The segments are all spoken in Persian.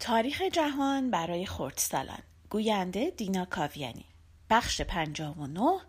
تاریخ جهان برای خردسالان گوینده دینا کاویانی بخش 59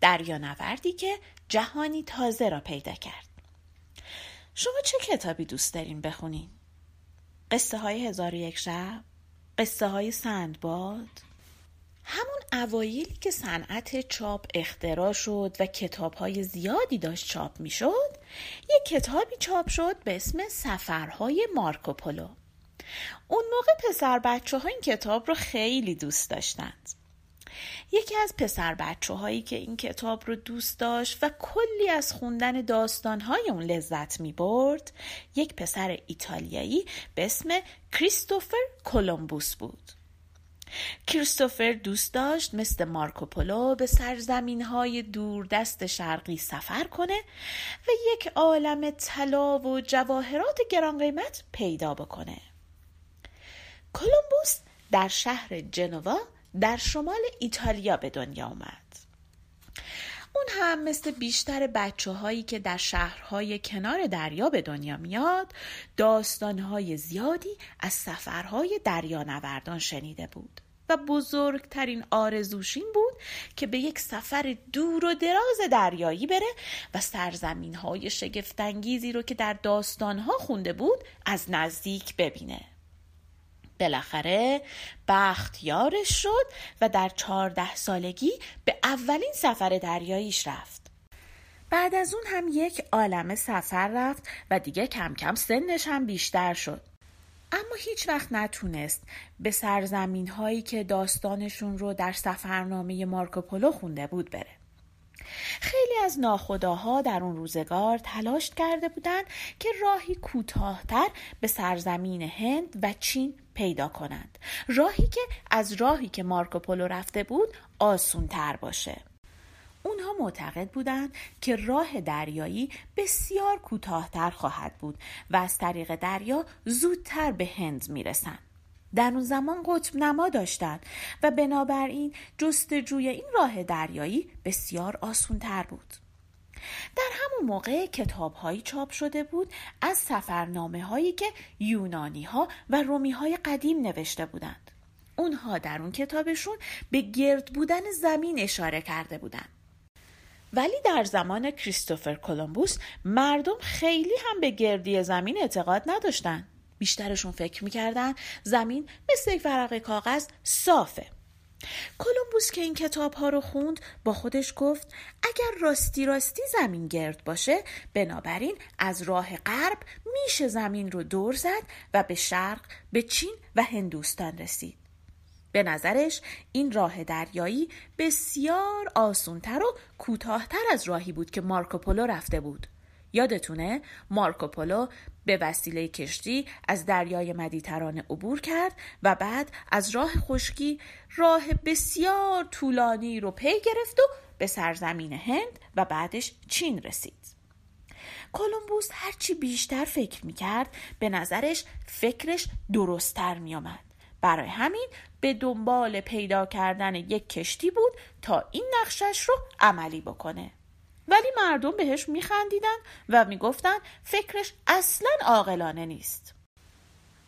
دریانوردی که جهانی تازه را پیدا کرد شما چه کتابی دوست دارین بخونین؟ قصه های هزار و یک شب؟ قصه های سندباد؟ همون اوایلی که صنعت چاپ اختراع شد و کتاب های زیادی داشت چاپ می شد یک کتابی چاپ شد به اسم سفرهای مارکوپولو اون موقع پسر بچه ها این کتاب رو خیلی دوست داشتند. یکی از پسر بچه هایی که این کتاب رو دوست داشت و کلی از خوندن داستان های اون لذت می برد یک پسر ایتالیایی به اسم کریستوفر کولومبوس بود. کریستوفر دوست داشت مثل مارکوپولو به سرزمین های دست شرقی سفر کنه و یک عالم طلا و جواهرات گران قیمت پیدا بکنه. کولومبوس در شهر جنوا در شمال ایتالیا به دنیا اومد اون هم مثل بیشتر بچه هایی که در شهرهای کنار دریا به دنیا میاد داستانهای زیادی از سفرهای دریانوردان شنیده بود و بزرگترین آرزوش این بود که به یک سفر دور و دراز دریایی بره و سرزمین های شگفتانگیزی رو که در داستانها خونده بود از نزدیک ببینه. بالاخره بخت یارش شد و در چهارده سالگی به اولین سفر دریاییش رفت. بعد از اون هم یک عالم سفر رفت و دیگه کم کم سنش هم بیشتر شد. اما هیچ وقت نتونست به سرزمین هایی که داستانشون رو در سفرنامه مارکوپولو خونده بود بره. خیلی از ناخداها در اون روزگار تلاش کرده بودند که راهی کوتاهتر به سرزمین هند و چین پیدا کنند. راهی که از راهی که مارکوپولو رفته بود آسون تر باشه. اونها معتقد بودند که راه دریایی بسیار کوتاهتر خواهد بود و از طریق دریا زودتر به هند می‌رسند. در اون زمان قطب نما داشتند و بنابراین جستجوی این راه دریایی بسیار آسون تر بود. در همون موقع کتاب هایی چاپ شده بود از سفرنامه هایی که یونانی ها و رومی های قدیم نوشته بودند. اونها در اون کتابشون به گرد بودن زمین اشاره کرده بودند. ولی در زمان کریستوفر کلمبوس مردم خیلی هم به گردی زمین اعتقاد نداشتند. بیشترشون فکر می‌کردن زمین مثل یک ورق کاغذ صافه کولومبوس که این کتاب ها رو خوند با خودش گفت اگر راستی راستی زمین گرد باشه بنابراین از راه غرب میشه زمین رو دور زد و به شرق به چین و هندوستان رسید. به نظرش این راه دریایی بسیار آسونتر و کوتاهتر از راهی بود که مارکوپولو رفته بود. یادتونه مارکوپولو به وسیله کشتی از دریای مدیترانه عبور کرد و بعد از راه خشکی راه بسیار طولانی رو پی گرفت و به سرزمین هند و بعدش چین رسید. کولومبوس هرچی بیشتر فکر می‌کرد به نظرش فکرش درستتر میآمد. برای همین به دنبال پیدا کردن یک کشتی بود تا این نقشش رو عملی بکنه. ولی مردم بهش میخندیدن و می‌گفتن فکرش اصلا عاقلانه نیست.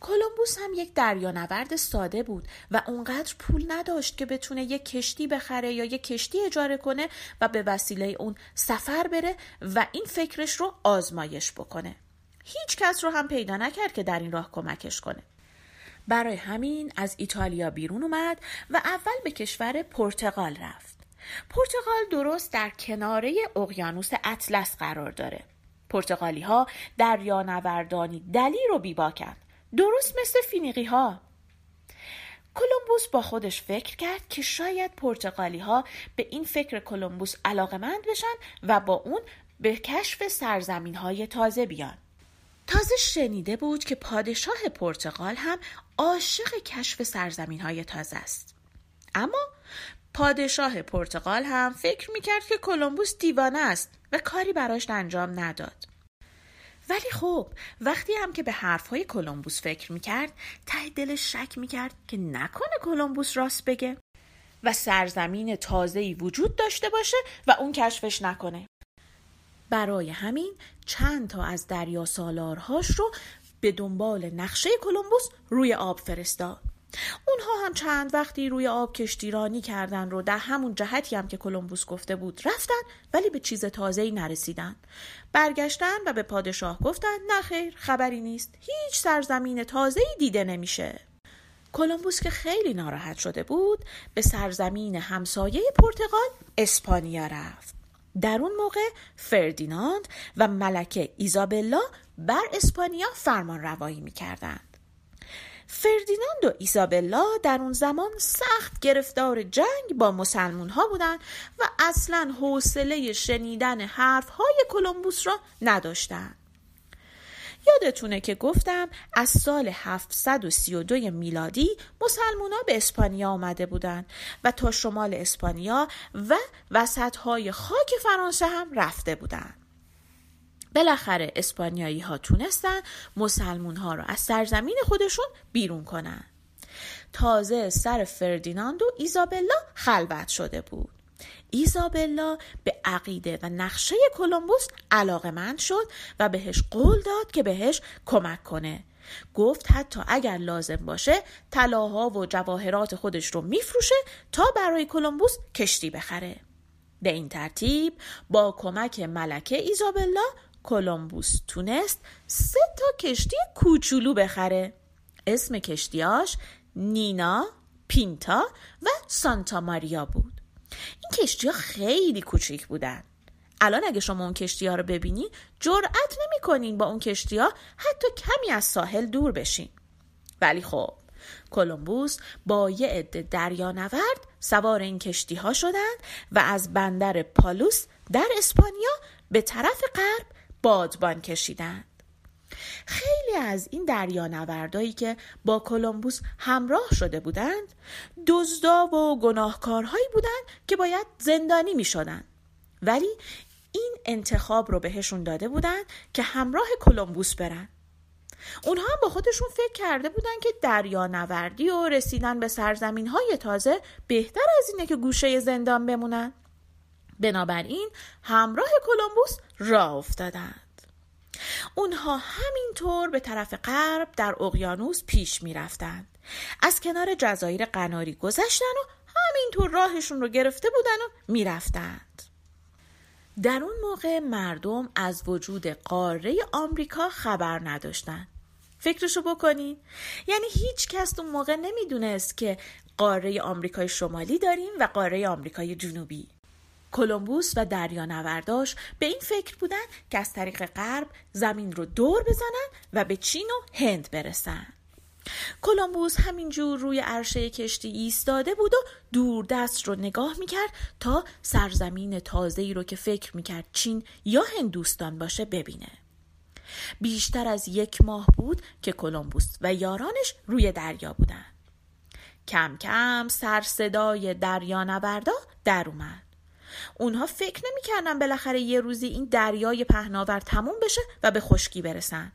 کولومبوس هم یک دریانورد ساده بود و اونقدر پول نداشت که بتونه یک کشتی بخره یا یک کشتی اجاره کنه و به وسیله اون سفر بره و این فکرش رو آزمایش بکنه. هیچ کس رو هم پیدا نکرد که در این راه کمکش کنه. برای همین از ایتالیا بیرون اومد و اول به کشور پرتغال رفت. پرتغال درست در کناره اقیانوس اطلس قرار داره. پرتغالی ها دریانوردانی دلی رو بیباکن درست مثل فینیقی ها کولومبوس با خودش فکر کرد که شاید پرتغالی ها به این فکر کولومبوس علاقمند بشن و با اون به کشف سرزمین های تازه بیان. تازه شنیده بود که پادشاه پرتغال هم عاشق کشف سرزمین های تازه است. اما پادشاه پرتغال هم فکر می‌کرد که کلمبوس دیوانه است و کاری براش انجام نداد. ولی خب وقتی هم که به حرفهای کلمبوس فکر می‌کرد ته دلش شک می‌کرد که نکنه کلمبوس راست بگه و سرزمین تازه‌ای وجود داشته باشه و اون کشفش نکنه. برای همین چند تا از دریا سالارهاش رو به دنبال نقشه کلمبوس روی آب فرستاد اونها هم چند وقتی روی آب کشتیرانی کردن رو در همون جهتی هم که کلمبوس گفته بود رفتن ولی به چیز تازه‌ای نرسیدن. برگشتن و به پادشاه گفتن نه خیر خبری نیست. هیچ سرزمین تازه‌ای دیده نمیشه. کلمبوس که خیلی ناراحت شده بود به سرزمین همسایه پرتغال اسپانیا رفت. در اون موقع فردیناند و ملکه ایزابلا بر اسپانیا فرمان روایی می‌کردند. فردیناند و ایزابلا در اون زمان سخت گرفتار جنگ با مسلمون ها بودند و اصلا حوصله شنیدن حرف های کلمبوس را نداشتند یادتونه که گفتم از سال 732 میلادی مسلمونا به اسپانیا آمده بودند و تا شمال اسپانیا و وسطهای خاک فرانسه هم رفته بودند. بالاخره اسپانیایی ها تونستن مسلمون ها را از سرزمین خودشون بیرون کنن. تازه سر فردیناند و ایزابلا خلوت شده بود. ایزابلا به عقیده و نقشه کلمبوس علاقمند شد و بهش قول داد که بهش کمک کنه گفت حتی اگر لازم باشه طلاها و جواهرات خودش رو میفروشه تا برای کلمبوس کشتی بخره به این ترتیب با کمک ملکه ایزابلا کلمبوس تونست سه تا کشتی کوچولو بخره. اسم کشتیاش نینا، پینتا و سانتا ماریا بود. این کشتی ها خیلی کوچیک بودن. الان اگه شما اون کشتی ها رو ببینی جرأت نمی‌کنین با اون کشتی ها حتی کمی از ساحل دور بشین. ولی خب کلمبوس با یه عده دریانورد سوار این کشتی ها شدند و از بندر پالوس در اسپانیا به طرف غرب بادبان کشیدند. خیلی از این دریانوردایی که با کلمبوس همراه شده بودند دزدا و گناهکارهایی بودند که باید زندانی می شدند. ولی این انتخاب رو بهشون داده بودند که همراه کلمبوس برن. اونها هم با خودشون فکر کرده بودن که دریانوردی و رسیدن به سرزمین های تازه بهتر از اینه که گوشه زندان بمونن. بنابراین همراه کلمبوس راه افتادند اونها همینطور به طرف غرب در اقیانوس پیش می رفتند. از کنار جزایر قناری گذشتن و همینطور راهشون رو گرفته بودن و می رفتند. در اون موقع مردم از وجود قاره آمریکا خبر نداشتند. فکرشو بکنین یعنی هیچ کس اون موقع نمی‌دونست که قاره آمریکای شمالی داریم و قاره آمریکای جنوبی کلمبوس و دریانورداش به این فکر بودن که از طریق غرب زمین رو دور بزنن و به چین و هند برسن. کلمبوس همینجور روی عرشه کشتی ایستاده بود و دوردست رو نگاه می‌کرد تا سرزمین تازه‌ای رو که فکر می‌کرد چین یا هندوستان باشه ببینه. بیشتر از یک ماه بود که کلمبوس و یارانش روی دریا بودن. کم کم سر صدای دریانوردا در اومد. اونها فکر نمی‌کردن بالاخره یه روزی این دریای پهناور تموم بشه و به خشکی برسن.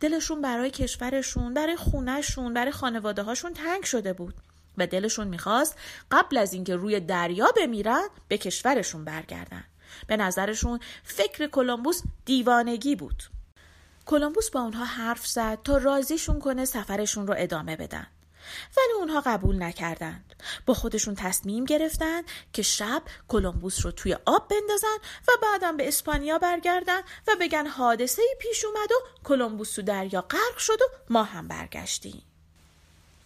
دلشون برای کشورشون برای خونهشون برای خانواده هاشون تنگ شده بود و دلشون می‌خواست قبل از اینکه روی دریا بمیرن به کشورشون برگردن. به نظرشون فکر کلمبوس دیوانگی بود. کلمبوس با اونها حرف زد تا راضیشون کنه سفرشون رو ادامه بدن. ولی اونها قبول نکردند. با خودشون تصمیم گرفتند که شب کلمبوس رو توی آب بندازن و بعدم به اسپانیا برگردن و بگن حادثه پیش اومد و کلمبوس تو دریا غرق شد و ما هم برگشتیم.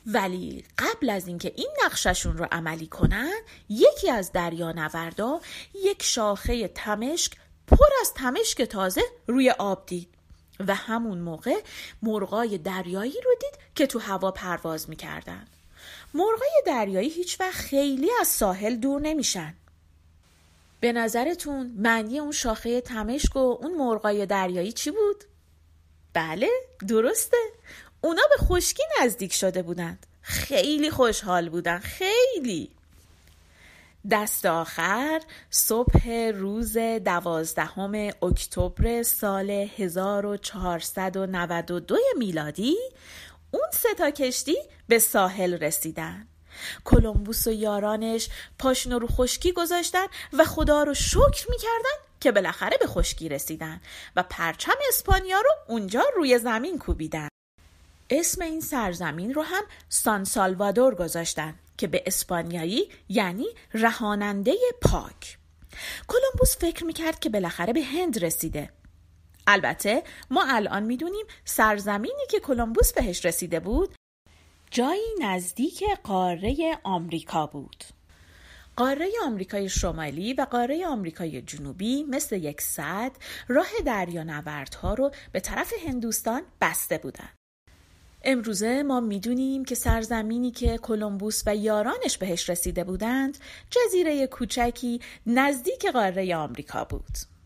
ولی قبل از اینکه این نقششون رو عملی کنن یکی از دریانوردا یک شاخه تمشک پر از تمشک تازه روی آب دید و همون موقع مرغای دریایی رو دید که تو هوا پرواز می‌کردن. مرغای دریایی هیچ وقت خیلی از ساحل دور نمیشن. به نظرتون معنی اون شاخه تمشک و اون مرغای دریایی چی بود؟ بله درسته. اونا به خشکی نزدیک شده بودند. خیلی خوشحال بودن خیلی. دست آخر صبح روز دوازدهم اکتبر سال 1492 میلادی اون سه تا کشتی به ساحل رسیدن. کلمبوس و یارانش پاشنو رو خشکی گذاشتن و خدا رو شکر می‌کردن که بالاخره به خشکی رسیدن و پرچم اسپانیا رو اونجا روی زمین کوبیدن. اسم این سرزمین رو هم سان سالوادور گذاشتن که به اسپانیایی یعنی رهاننده پاک. کلمبوس فکر می‌کرد که بالاخره به هند رسیده. البته ما الان می‌دونیم سرزمینی که کلمبوس بهش رسیده بود جایی نزدیک قاره آمریکا بود قاره آمریکای شمالی و قاره آمریکای جنوبی مثل یک صد راه دریانوردها رو به طرف هندوستان بسته بودند. امروزه ما می‌دونیم که سرزمینی که کلمبوس و یارانش بهش رسیده بودند جزیره کوچکی نزدیک قاره آمریکا بود.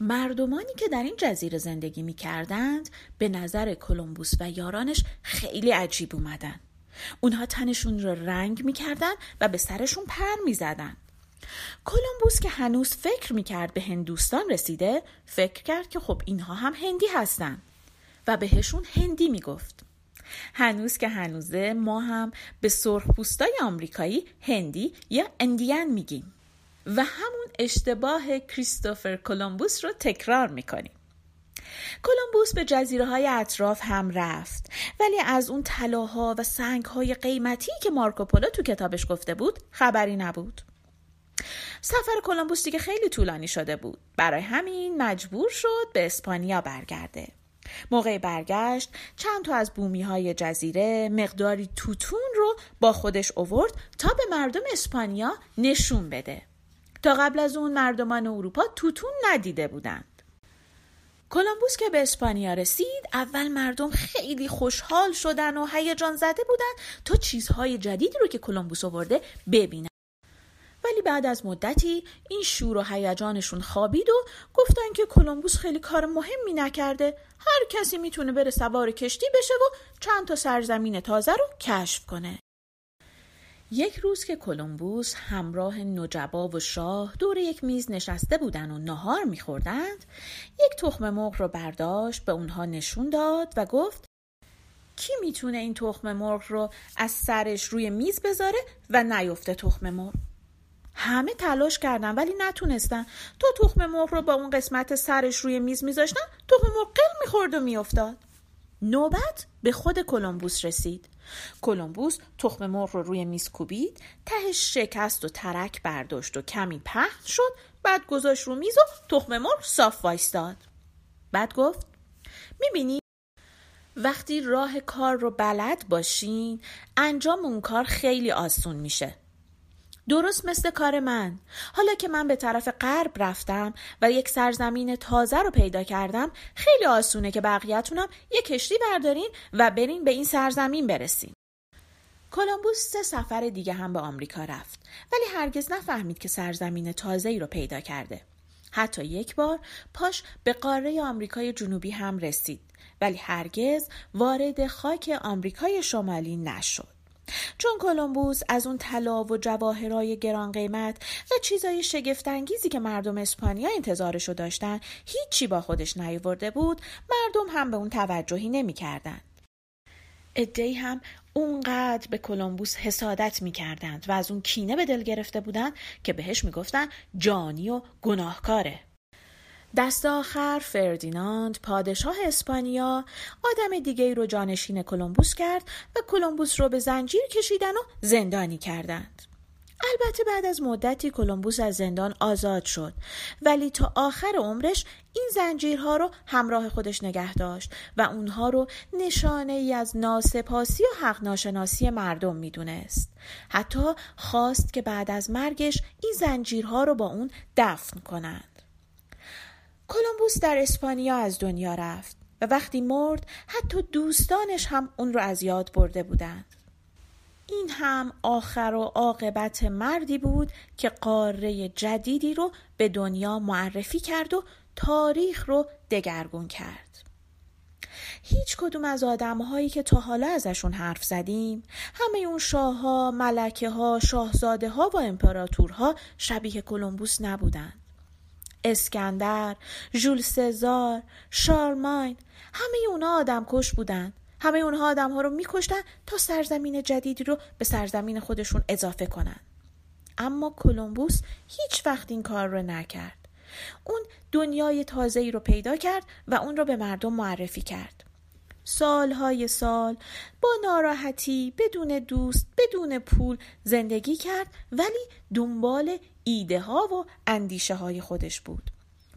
مردمانی که در این جزیره زندگی می کردند به نظر کلمبوس و یارانش خیلی عجیب اومدن. اونها تنشون را رنگ می‌کردن و به سرشون پر می‌زدن. کلمبوس که هنوز فکر می‌کرد به هندوستان رسیده فکر کرد که خب اینها هم هندی هستن و بهشون هندی می‌گفت. هنوز که هنوزه ما هم به سرخپوستای آمریکایی هندی یا اندیان میگیم و همون اشتباه کریستوفر کلمبوس رو تکرار می‌کنیم. کلمبوس به جزیره های اطراف هم رفت ولی از اون طلاها و سنگ های قیمتی که مارکوپولو تو کتابش گفته بود خبری نبود. سفر کلمبوس دیگه خیلی طولانی شده بود. برای همین مجبور شد به اسپانیا برگرده. موقع برگشت چند تا از بومی های جزیره مقداری توتون رو با خودش اوورد تا به مردم اسپانیا نشون بده. تا قبل از اون مردمان اروپا توتون ندیده بودند. کلمبوس که به اسپانیا رسید اول مردم خیلی خوشحال شدن و هیجان زده بودن تا چیزهای جدیدی رو که کلمبوس آورده ببینن. ولی بعد از مدتی این شور و هیجانشون خوابید و گفتن که کلمبوس خیلی کار مهمی نکرده. هر کسی می‌تونه بره سوار کشتی بشه و چند تا سرزمین تازه رو کشف کنه. یک روز که کلمبوس همراه نجبا و شاه دور یک میز نشسته بودن و نهار میخوردند یک تخم مرغ رو برداشت به اونها نشون داد و گفت کی می‌تونه این تخم مرغ رو از سرش روی میز بذاره و نیفته تخم مرغ؟ همه تلاش کردن ولی نتونستن. تا تخم مرغ رو با اون قسمت سرش روی میز میذاشتن تخم مرغ قل می‌خورد و میافتاد. نوبت به خود کلمبوس رسید. کلمبوس تخم مرغ رو روی میز کوبید تهش شکست و ترک برداشت و کمی پهن شد بعد گذاشت رو میز و تخم مرغ صاف وایستاد. بعد گفت می‌بینی وقتی راه کار رو بلد باشین انجام اون کار خیلی آسون میشه. درست مثل کار من. حالا که من به طرف غرب رفتم و یک سرزمین تازه رو پیدا کردم خیلی آسونه که بقیهتونم یک کشتی بردارین و برین به این سرزمین برسین. کلمبوس سه سفر دیگه هم به آمریکا رفت ولی هرگز نفهمید که سرزمین تازه ای رو پیدا کرده. حتی یک بار پاش به قاره آمریکای جنوبی هم رسید ولی هرگز وارد خاک آمریکای شمالی نشد. چون کلمبوس از اون طلا و جواهرای گران قیمت و چیزای شگفتانگیزی که مردم اسپانیا انتظارشو داشتن هیچی با خودش نیاورده بود مردم هم به اون توجهی نمی‌کردند. ادهی هم اونقدر به کلمبوس حسادت می‌کردند و از اون کینه به دل گرفته بودند که بهش می‌گفتن جانی و گناهکاره. دست آخر فردیناند پادشاه اسپانیا آدم دیگه رو جانشین کلمبوس کرد و کلمبوس رو به زنجیر کشیدن و زندانی کردند. البته بعد از مدتی کلمبوس از زندان آزاد شد ولی تا آخر عمرش این زنجیرها رو همراه خودش نگه داشت و اونها رو نشانه ای از ناسپاسی و حق ناشناسی مردم می‌دونست حتی خواست که بعد از مرگش این زنجیرها رو با اون دفن کنند کلمبوس در اسپانیا از دنیا رفت و وقتی مرد حتی دوستانش هم اون رو از یاد برده بودند. این هم آخر و عاقبت مردی بود که قاره جدیدی رو به دنیا معرفی کرد و تاریخ رو دگرگون کرد. هیچ کدوم از آدم هایی که تا حالا ازشون حرف زدیم همه اون شاه ها، ملکه ها، شاهزاده ها و امپراتورها شبیه کلمبوس نبودند. اسکندر، ژول سزار، شارماین همه اونا آدم کش بودن. همه اونها آدم ها رو میکشتن تا سرزمین جدیدی رو به سرزمین خودشون اضافه کنن. اما کلمبوس هیچ وقت این کار رو نکرد. اون دنیای تازه ای رو پیدا کرد و اون رو به مردم معرفی کرد. سالهای سال با ناراحتی بدون دوست بدون پول زندگی کرد ولی دنبال ایده ها و اندیشه های خودش بود.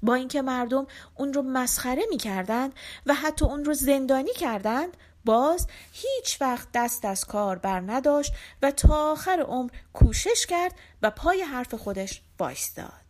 با اینکه مردم اون رو مسخره می کردند و حتی اون رو زندانی کردند باز هیچ وقت دست از کار بر نداشت و تا آخر عمر کوشش کرد و پای حرف خودش بایستاد